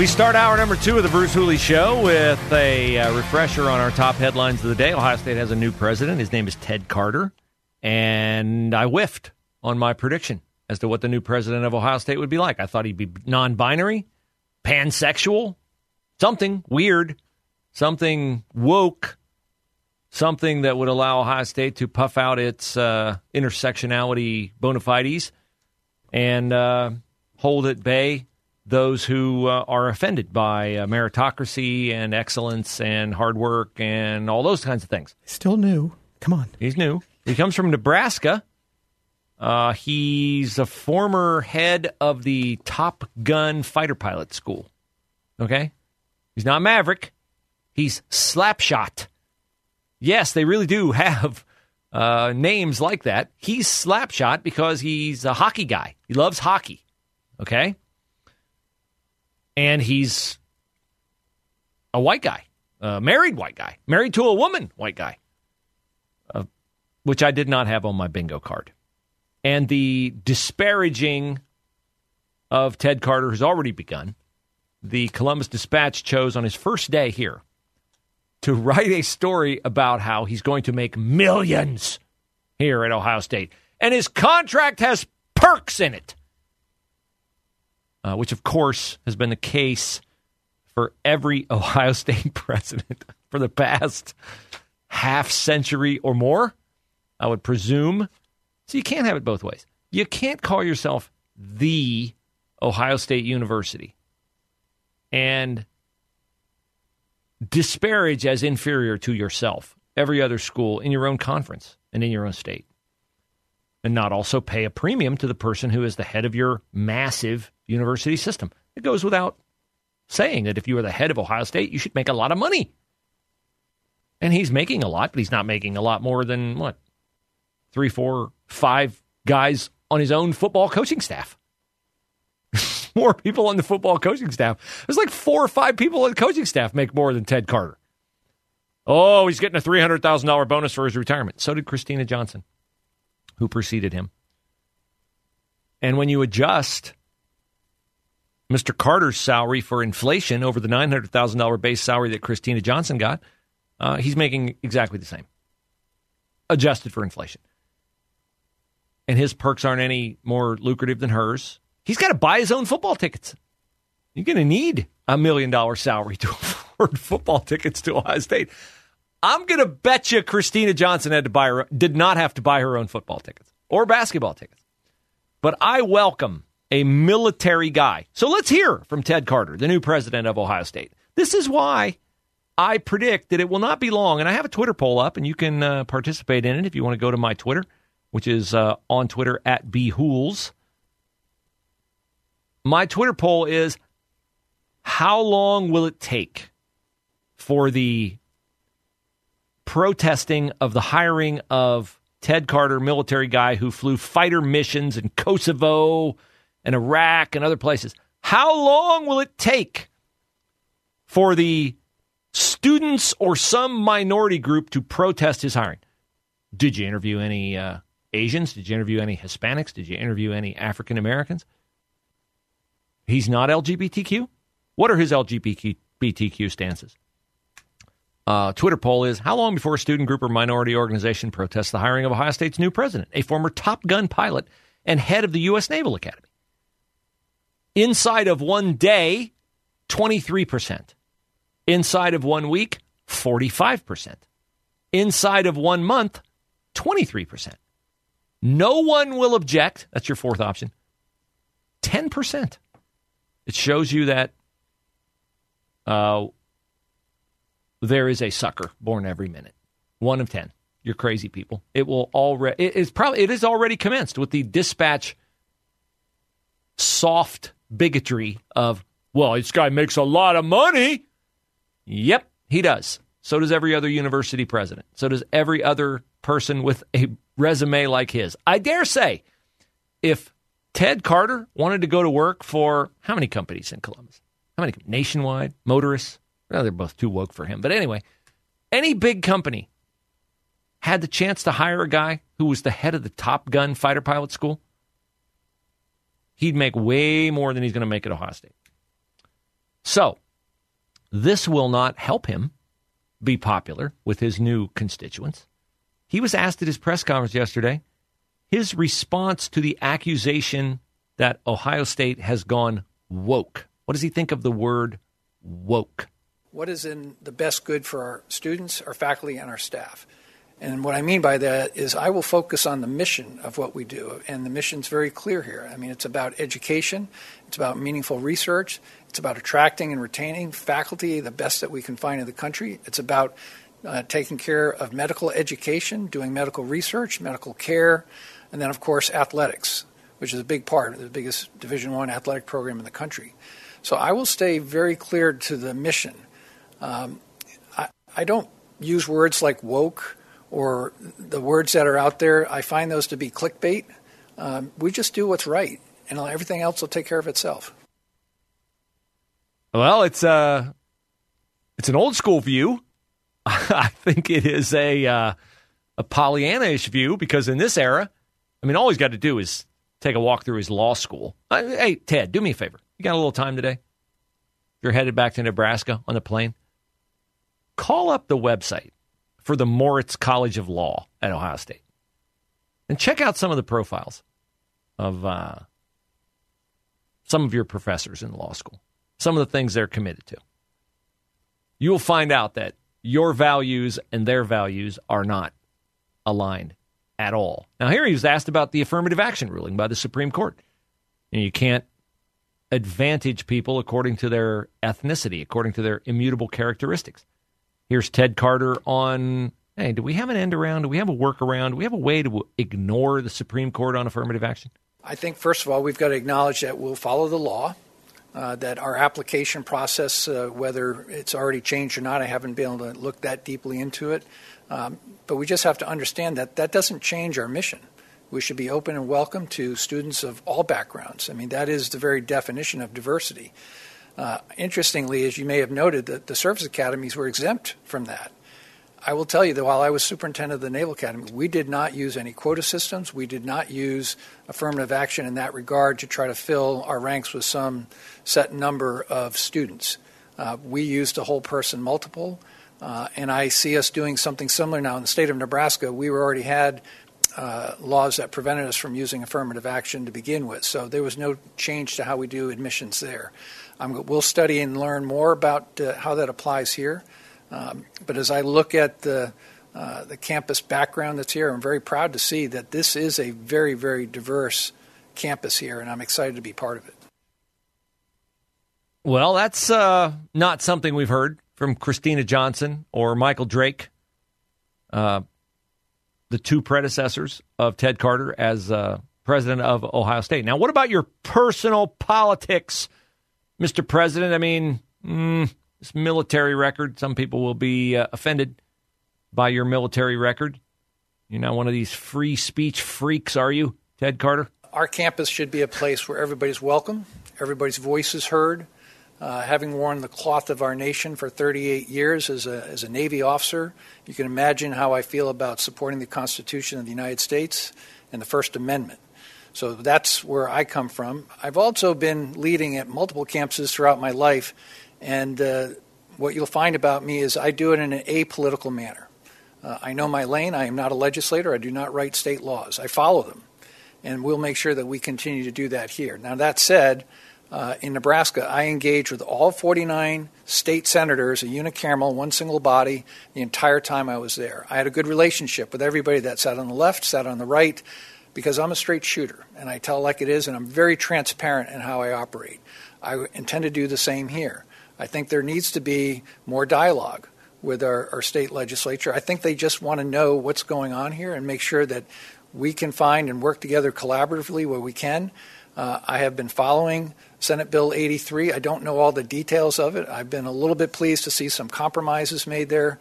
We start hour number two of the Bruce Hooley Show with a uh, refresher on our top headlines of the day. Ohio State has a new president. His name is Ted Carter. And I whiffed on my prediction as to what the new president of Ohio State would be like. I thought he'd be non binary, pansexual, something weird, something woke, something that would allow Ohio State to puff out its uh, intersectionality bona fides and uh, hold at bay those who uh, are offended by uh, meritocracy and excellence and hard work and all those kinds of things. Still new. Come on. He's new. He comes from Nebraska. Uh, he's a former head of the Top Gun fighter pilot school. Okay? He's not Maverick. He's Slapshot. Yes, they really do have uh, names like that. He's Slapshot because he's a hockey guy. He loves hockey. Okay? And he's a white guy, a married white guy, married to a woman white guy, uh, which I did not have on my bingo card. And the disparaging of Ted Carter has already begun. The Columbus Dispatch chose on his first day here to write a story about how he's going to make millions here at Ohio State. And his contract has perks in it uh, which of course has been the case for every Ohio State president for the past half century or more, I would presume. So you can't have it both ways. You can't call yourself the Ohio State University and disparage as inferior to yourself every other school in your own conference and in your own state and not also pay a premium to the person who is the head of your massive university system. It goes without saying that if you are the head of Ohio State, you should make a lot of money. And he's making a lot, but he's not making a lot more than what? Three, four, five guys on his own football coaching staff. more people on the football coaching staff. There's like four or five people on the coaching staff make more than Ted Carter. Oh, he's getting a $300,000 bonus for his retirement. So did Kristina Johnson who preceded him. And when you adjust Mr. Carter's salary for inflation over the $900,000 base salary that Kristina Johnson got, uh, he's making exactly the same, adjusted for inflation. And his perks aren't any more lucrative than hers. He's got to buy his own football tickets. You're going to need a million dollar salary to afford football tickets to Ohio State. I'm going to bet you Kristina Johnson had to buy her, did not have to buy her own football tickets or basketball tickets. But I welcome a military guy. So let's hear from Ted Carter, the new president of Ohio State. This is why I predict that it will not be long. And I have a Twitter poll up, and you can uh, participate in it if you want to go to my Twitter, which is uh, on Twitter at bhools. My Twitter poll is how long will it take for the protesting of the hiring of Ted Carter, military guy who flew fighter missions in Kosovo and Iraq and other places. How long will it take for the students or some minority group to protest his hiring? Did you interview any uh, Asians? Did you interview any Hispanics? Did you interview any African Americans? He's not LGBTQ. What are his LGBTQ stances? Uh, Twitter poll is How long before a student group or minority organization protests the hiring of Ohio State's new president, a former Top Gun pilot and head of the U.S. Naval Academy? Inside of one day, 23%. Inside of one week, 45%. Inside of one month, 23%. No one will object. That's your fourth option. 10%. It shows you that uh, there is a sucker born every minute. One of 10. You're crazy people. It will already, it is probably, it is already commenced with the dispatch soft bigotry of, well, this guy makes a lot of money. Yep, he does. So does every other university president. So does every other person with a resume like his. I dare say, if Ted Carter wanted to go to work for how many companies in Columbus? How many? Nationwide, Motorists. Well, they're both too woke for him. But anyway, any big company had the chance to hire a guy who was the head of the Top Gun fighter pilot school, he'd make way more than he's going to make at Ohio State. So, this will not help him be popular with his new constituents. He was asked at his press conference yesterday his response to the accusation that Ohio State has gone woke. What does he think of the word woke? What is in the best good for our students, our faculty, and our staff? And what I mean by that is I will focus on the mission of what we do. And the mission's very clear here. I mean, it's about education, it's about meaningful research, it's about attracting and retaining faculty, the best that we can find in the country. It's about uh, taking care of medical education, doing medical research, medical care, and then, of course, athletics, which is a big part the biggest Division One athletic program in the country. So I will stay very clear to the mission. Um, I, I don't use words like woke or the words that are out there, I find those to be clickbait. Um, we just do what's right, and everything else will take care of itself. Well, it's a uh, it's an old school view. I think it is a uh, a Pollyanna-ish view because in this era, I mean, all he's got to do is take a walk through his law school. Uh, hey, Ted, do me a favor. You got a little time today? You're headed back to Nebraska on the plane. Call up the website for the Moritz College of Law at Ohio State. And check out some of the profiles of uh, some of your professors in law school, some of the things they're committed to. You will find out that your values and their values are not aligned at all. Now, here he was asked about the affirmative action ruling by the Supreme Court. And you can't advantage people according to their ethnicity, according to their immutable characteristics. Here's Ted Carter on hey, do we have an end around? Do we have a workaround? Do we have a way to ignore the Supreme Court on affirmative action? I think, first of all, we've got to acknowledge that we'll follow the law. Uh, that our application process, uh, whether it's already changed or not, I haven't been able to look that deeply into it. Um, but we just have to understand that that doesn't change our mission. We should be open and welcome to students of all backgrounds. I mean, that is the very definition of diversity. Uh, interestingly, as you may have noted, that the service academies were exempt from that. I will tell you that while I was superintendent of the Naval Academy, we did not use any quota systems. We did not use affirmative action in that regard to try to fill our ranks with some set number of students. Uh, we used a whole person multiple, uh, and I see us doing something similar now in the state of Nebraska. We already had uh, laws that prevented us from using affirmative action to begin with, so there was no change to how we do admissions there. I'm, we'll study and learn more about uh, how that applies here. Um, but as I look at the uh, the campus background that's here, I'm very proud to see that this is a very very diverse campus here, and I'm excited to be part of it. Well, that's uh, not something we've heard from Kristina Johnson or Michael Drake, uh, the two predecessors of Ted Carter as uh, president of Ohio State. Now, what about your personal politics? Mr. President. I mean, mm, this military record, some people will be uh, offended by your military record. You're not one of these free speech freaks, are you, Ted Carter? Our campus should be a place where everybody's welcome, everybody's voice is heard. Uh, having worn the cloth of our nation for 38 years as a, as a Navy officer, you can imagine how I feel about supporting the Constitution of the United States and the First Amendment. So that's where I come from. I've also been leading at multiple campuses throughout my life, and uh, what you'll find about me is I do it in an apolitical manner. Uh, I know my lane. I am not a legislator. I do not write state laws. I follow them, and we'll make sure that we continue to do that here. Now, that said, uh, in Nebraska, I engaged with all 49 state senators, a unicameral, one single body, the entire time I was there. I had a good relationship with everybody that sat on the left, sat on the right because I'm a straight shooter and I tell like it is and I'm very transparent in how I operate. I intend to do the same here. I think there needs to be more dialogue. with our, our state legislature. I think they just want to know what's going on here and make sure that we can find and work together collaboratively where we can. Uh, I have been following Senate Bill 83. I don't know all the details of it. I've been a little bit pleased to see some compromises made there.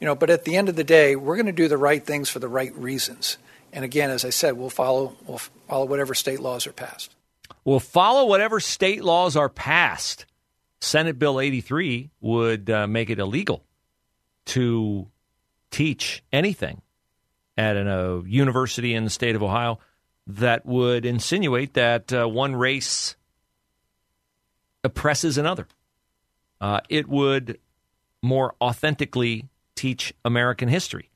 You know, but at the end of the day, we're going to do the right things for the right reasons. And again, as I said, we'll follow we'll follow whatever state laws are passed. We'll follow whatever state laws are passed. Senate Bill 83 would uh, make it illegal to teach anything at a university in the state of Ohio that would insinuate that uh, one race oppresses another. Uh, it would more authentically teach American history.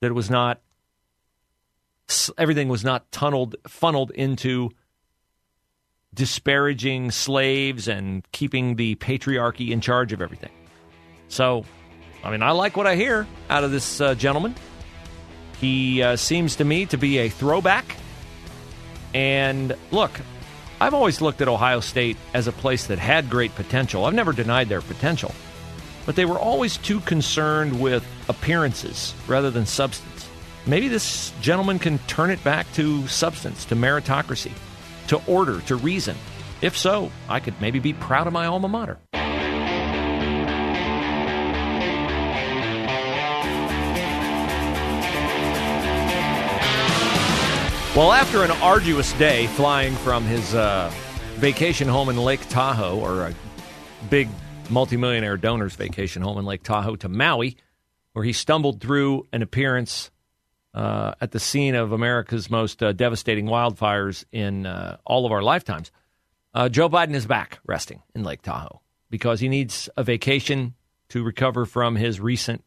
That it was not everything was not tunneled funneled into disparaging slaves and keeping the patriarchy in charge of everything. So, I mean, I like what I hear out of this uh, gentleman. He uh, seems to me to be a throwback. And look, I've always looked at Ohio State as a place that had great potential. I've never denied their potential. But they were always too concerned with appearances rather than substance. Maybe this gentleman can turn it back to substance, to meritocracy, to order, to reason. If so, I could maybe be proud of my alma mater. Well, after an arduous day flying from his uh, vacation home in Lake Tahoe, or a big multimillionaire donor's vacation home in Lake Tahoe, to Maui, where he stumbled through an appearance uh, at the scene of America's most uh, devastating wildfires in uh, all of our lifetimes, uh, Joe Biden is back resting in Lake Tahoe because he needs a vacation to recover from his recent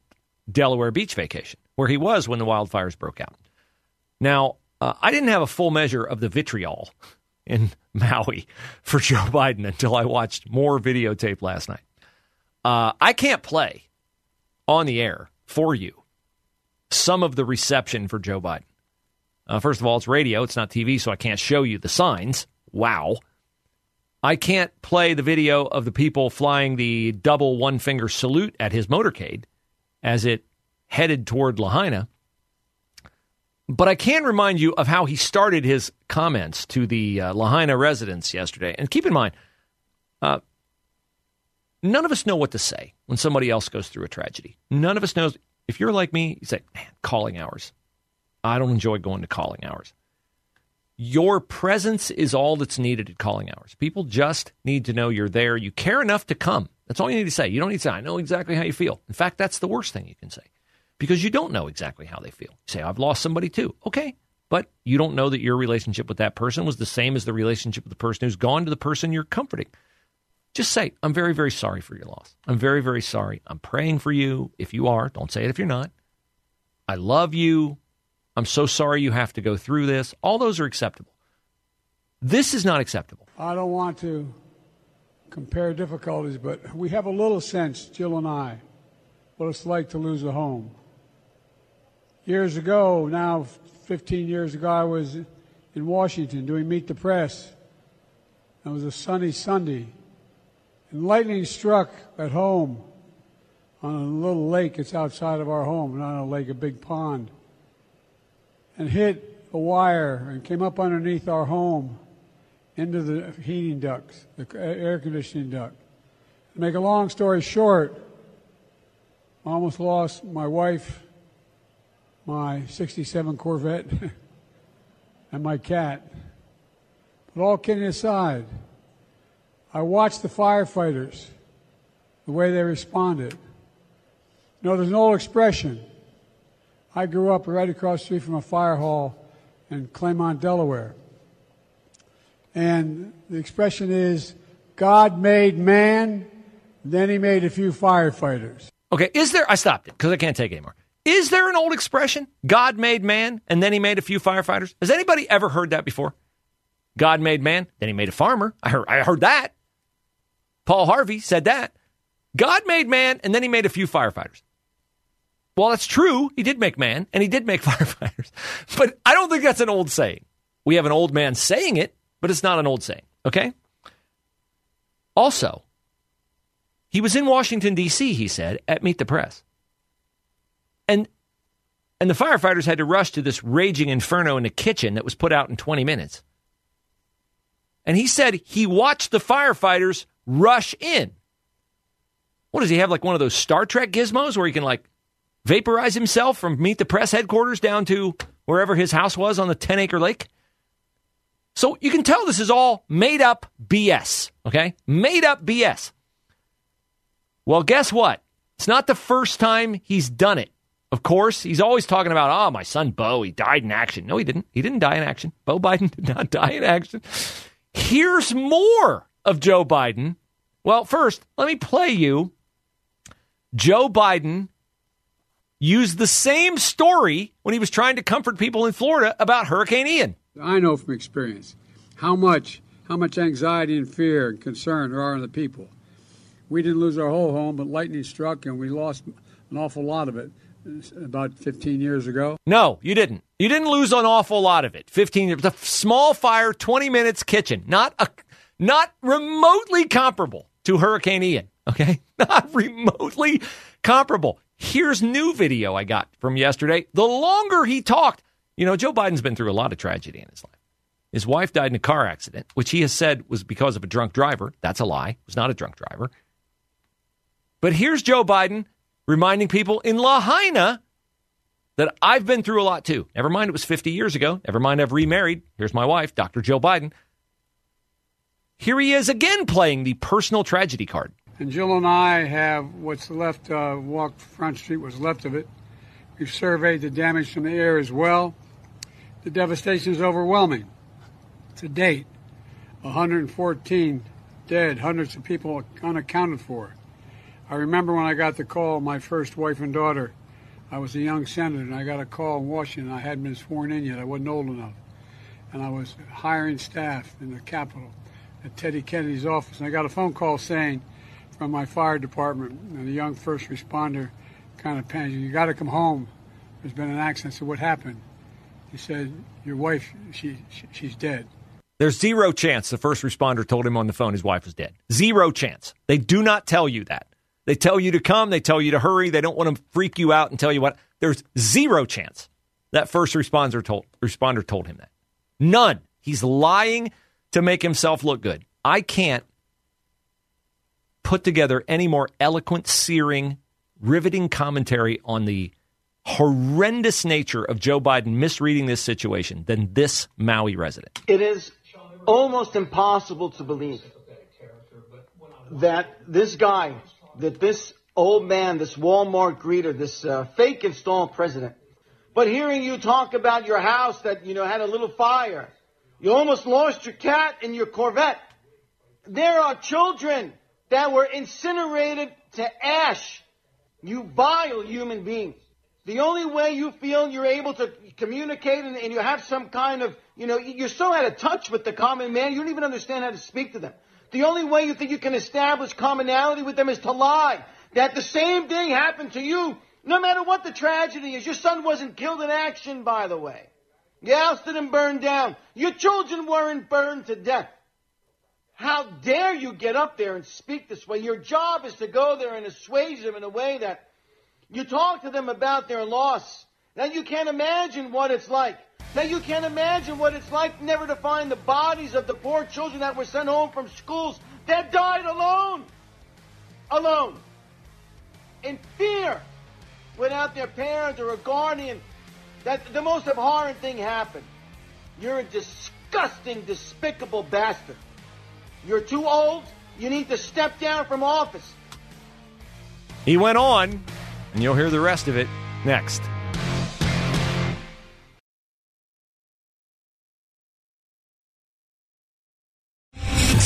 Delaware Beach vacation, where he was when the wildfires broke out. Now, uh, I didn't have a full measure of the vitriol in Maui for Joe Biden until I watched more videotape last night. I can't play on the air for you some of the reception for Joe Biden. Uh, first of all, it's radio, it's not TV, so I can't show you the signs. Wow. I can't play the video of the people flying the double one finger salute at his motorcade as it headed toward Lahaina. But I can remind you of how he started his comments to the uh, Lahaina residents yesterday. And keep in mind, uh, none of us know what to say when somebody else goes through a tragedy. None of us knows. If you're like me, you say, man, calling hours. I don't enjoy going to calling hours. Your presence is all that's needed at calling hours. People just need to know you're there. You care enough to come. That's all you need to say. You don't need to say, I know exactly how you feel. In fact, that's the worst thing you can say because you don't know exactly how they feel. Say, I've lost somebody too. Okay. But you don't know that your relationship with that person was the same as the relationship with the person who's gone to the person you're comforting. Just say, I'm very, very sorry for your loss. I'm very, very sorry. I'm praying for you. If you are, don't say it if you're not. I love you. I'm so sorry you have to go through this. All those are acceptable. This is not acceptable. I don't want to compare difficulties, but we have a little sense, Jill and I, what it's like to lose a home. Years ago, now 15 years ago, I was in Washington doing Meet the Press. It was a sunny Sunday. Lightning struck at home on a little lake that's outside of our home, not a lake, a big pond, and hit a wire and came up underneath our home into the heating ducts, the air conditioning duct. To make a long story short, I almost lost my wife my 67 Corvette, and my cat. But all kidding aside, I watched the firefighters, the way they responded. Know, there's an old expression. I grew up right across the street from a fire hall in Claymont, Delaware. And the expression is God made man, then he made a few firefighters. Okay, is there, I stopped it because I can't take it anymore. Is there an old expression? God made man and then he made a few firefighters? Has anybody ever heard that before? God made man, then he made a farmer. I heard, I heard that. Paul Harvey said that. God made man and then he made a few firefighters. Well, that's true. He did make man and he did make firefighters. But I don't think that's an old saying. We have an old man saying it, but it's not an old saying. Okay? Also, He was in Washington, D.C., he said, at Meet the Press. And and the firefighters had to rush to this raging inferno in the kitchen that was put out in 20 minutes. And he said he watched the firefighters rush in. What does he have, like one of those Star Trek gizmos where he can, like, vaporize himself from Meet the Press headquarters down to wherever his house was on the 10 acre lake? So you can tell this is all made up BS, okay? Made up BS. Well, guess what? It's not the first time he's done it. Of course, he's always talking about, oh, my son Beau, he died in action. No, he didn't. He didn't die in action. Beau Biden did not die in action. Here's more of Joe Biden. Well, first, let me play you. Joe Biden used the same story when he was trying to comfort people in Florida about Hurricane Ian. I know from experience how much how much anxiety and fear and concern there are in the people. We didn't lose our whole home, but lightning struck and we lost an awful lot of it about 15 years ago? No, you didn't. You didn't lose an awful lot of it. 15 years. A small fire, 20 minutes kitchen. Not a, not remotely comparable to Hurricane Ian. Okay? Not remotely comparable. Here's new video I got from yesterday. The longer he talked, you know, Joe Biden's been through a lot of tragedy in his life. His wife died in a car accident, which he has said was because of a drunk driver. That's a lie. It was not a drunk driver. But here's Joe Biden reminding people in Lahaina that I've been through a lot too. Never mind, it was 50 years ago. Never mind, I've remarried. Here's my wife, Dr. Joe Biden. Here he is again playing the personal tragedy card. And Jill and I have what's left, uh, Walk Front Street, was left of it. We've surveyed the damage from the air as well. The devastation is overwhelming. To date, 114 dead, hundreds of people unaccounted for. I remember when I got the call, my first wife and daughter. I was a young senator, and I got a call in Washington. I hadn't been sworn in yet. I wasn't old enough. And I was hiring staff in the Capitol at Teddy Kennedy's office. And I got a phone call saying from my fire department, and a young first responder kind of panicked, You got to come home. There's been an accident. So What happened? He said, Your wife, she, she she's dead. There's zero chance the first responder told him on the phone his wife was dead. Zero chance. They do not tell you that. They tell you to come, they tell you to hurry, they don't want to freak you out and tell you what. There's zero chance that first responder told, responder told him that. None. He's lying to make himself look good. I can't put together any more eloquent, searing, riveting commentary on the horrendous nature of Joe Biden misreading this situation than this Maui resident. It is almost impossible to believe that this guy that this old man, this Walmart greeter, this uh, fake installed president, but hearing you talk about your house that, you know, had a little fire, you almost lost your cat and your Corvette. There are children that were incinerated to ash. You vile human beings. The only way you feel you're able to communicate and, and, you have some kind of, you know, you're so out of touch with the common man, you don't even understand how to speak to them. The only way you think you can establish commonality with them is to lie. That the same thing happened to you, no matter what the tragedy is. Your son wasn't killed in action, by the way. Your house didn't burn down. Your children weren't burned to death. How dare you get up there and speak this way? Your job is to go there and assuage them in a way that you talk to them about their loss. Now you can't imagine what it's like now you can't imagine what it's like never to find the bodies of the poor children that were sent home from schools that died alone. Alone. In fear. Without their parents or a guardian. That the most abhorrent thing happened. You're a disgusting, despicable bastard. You're too old. You need to step down from office. He went on, and you'll hear the rest of it next.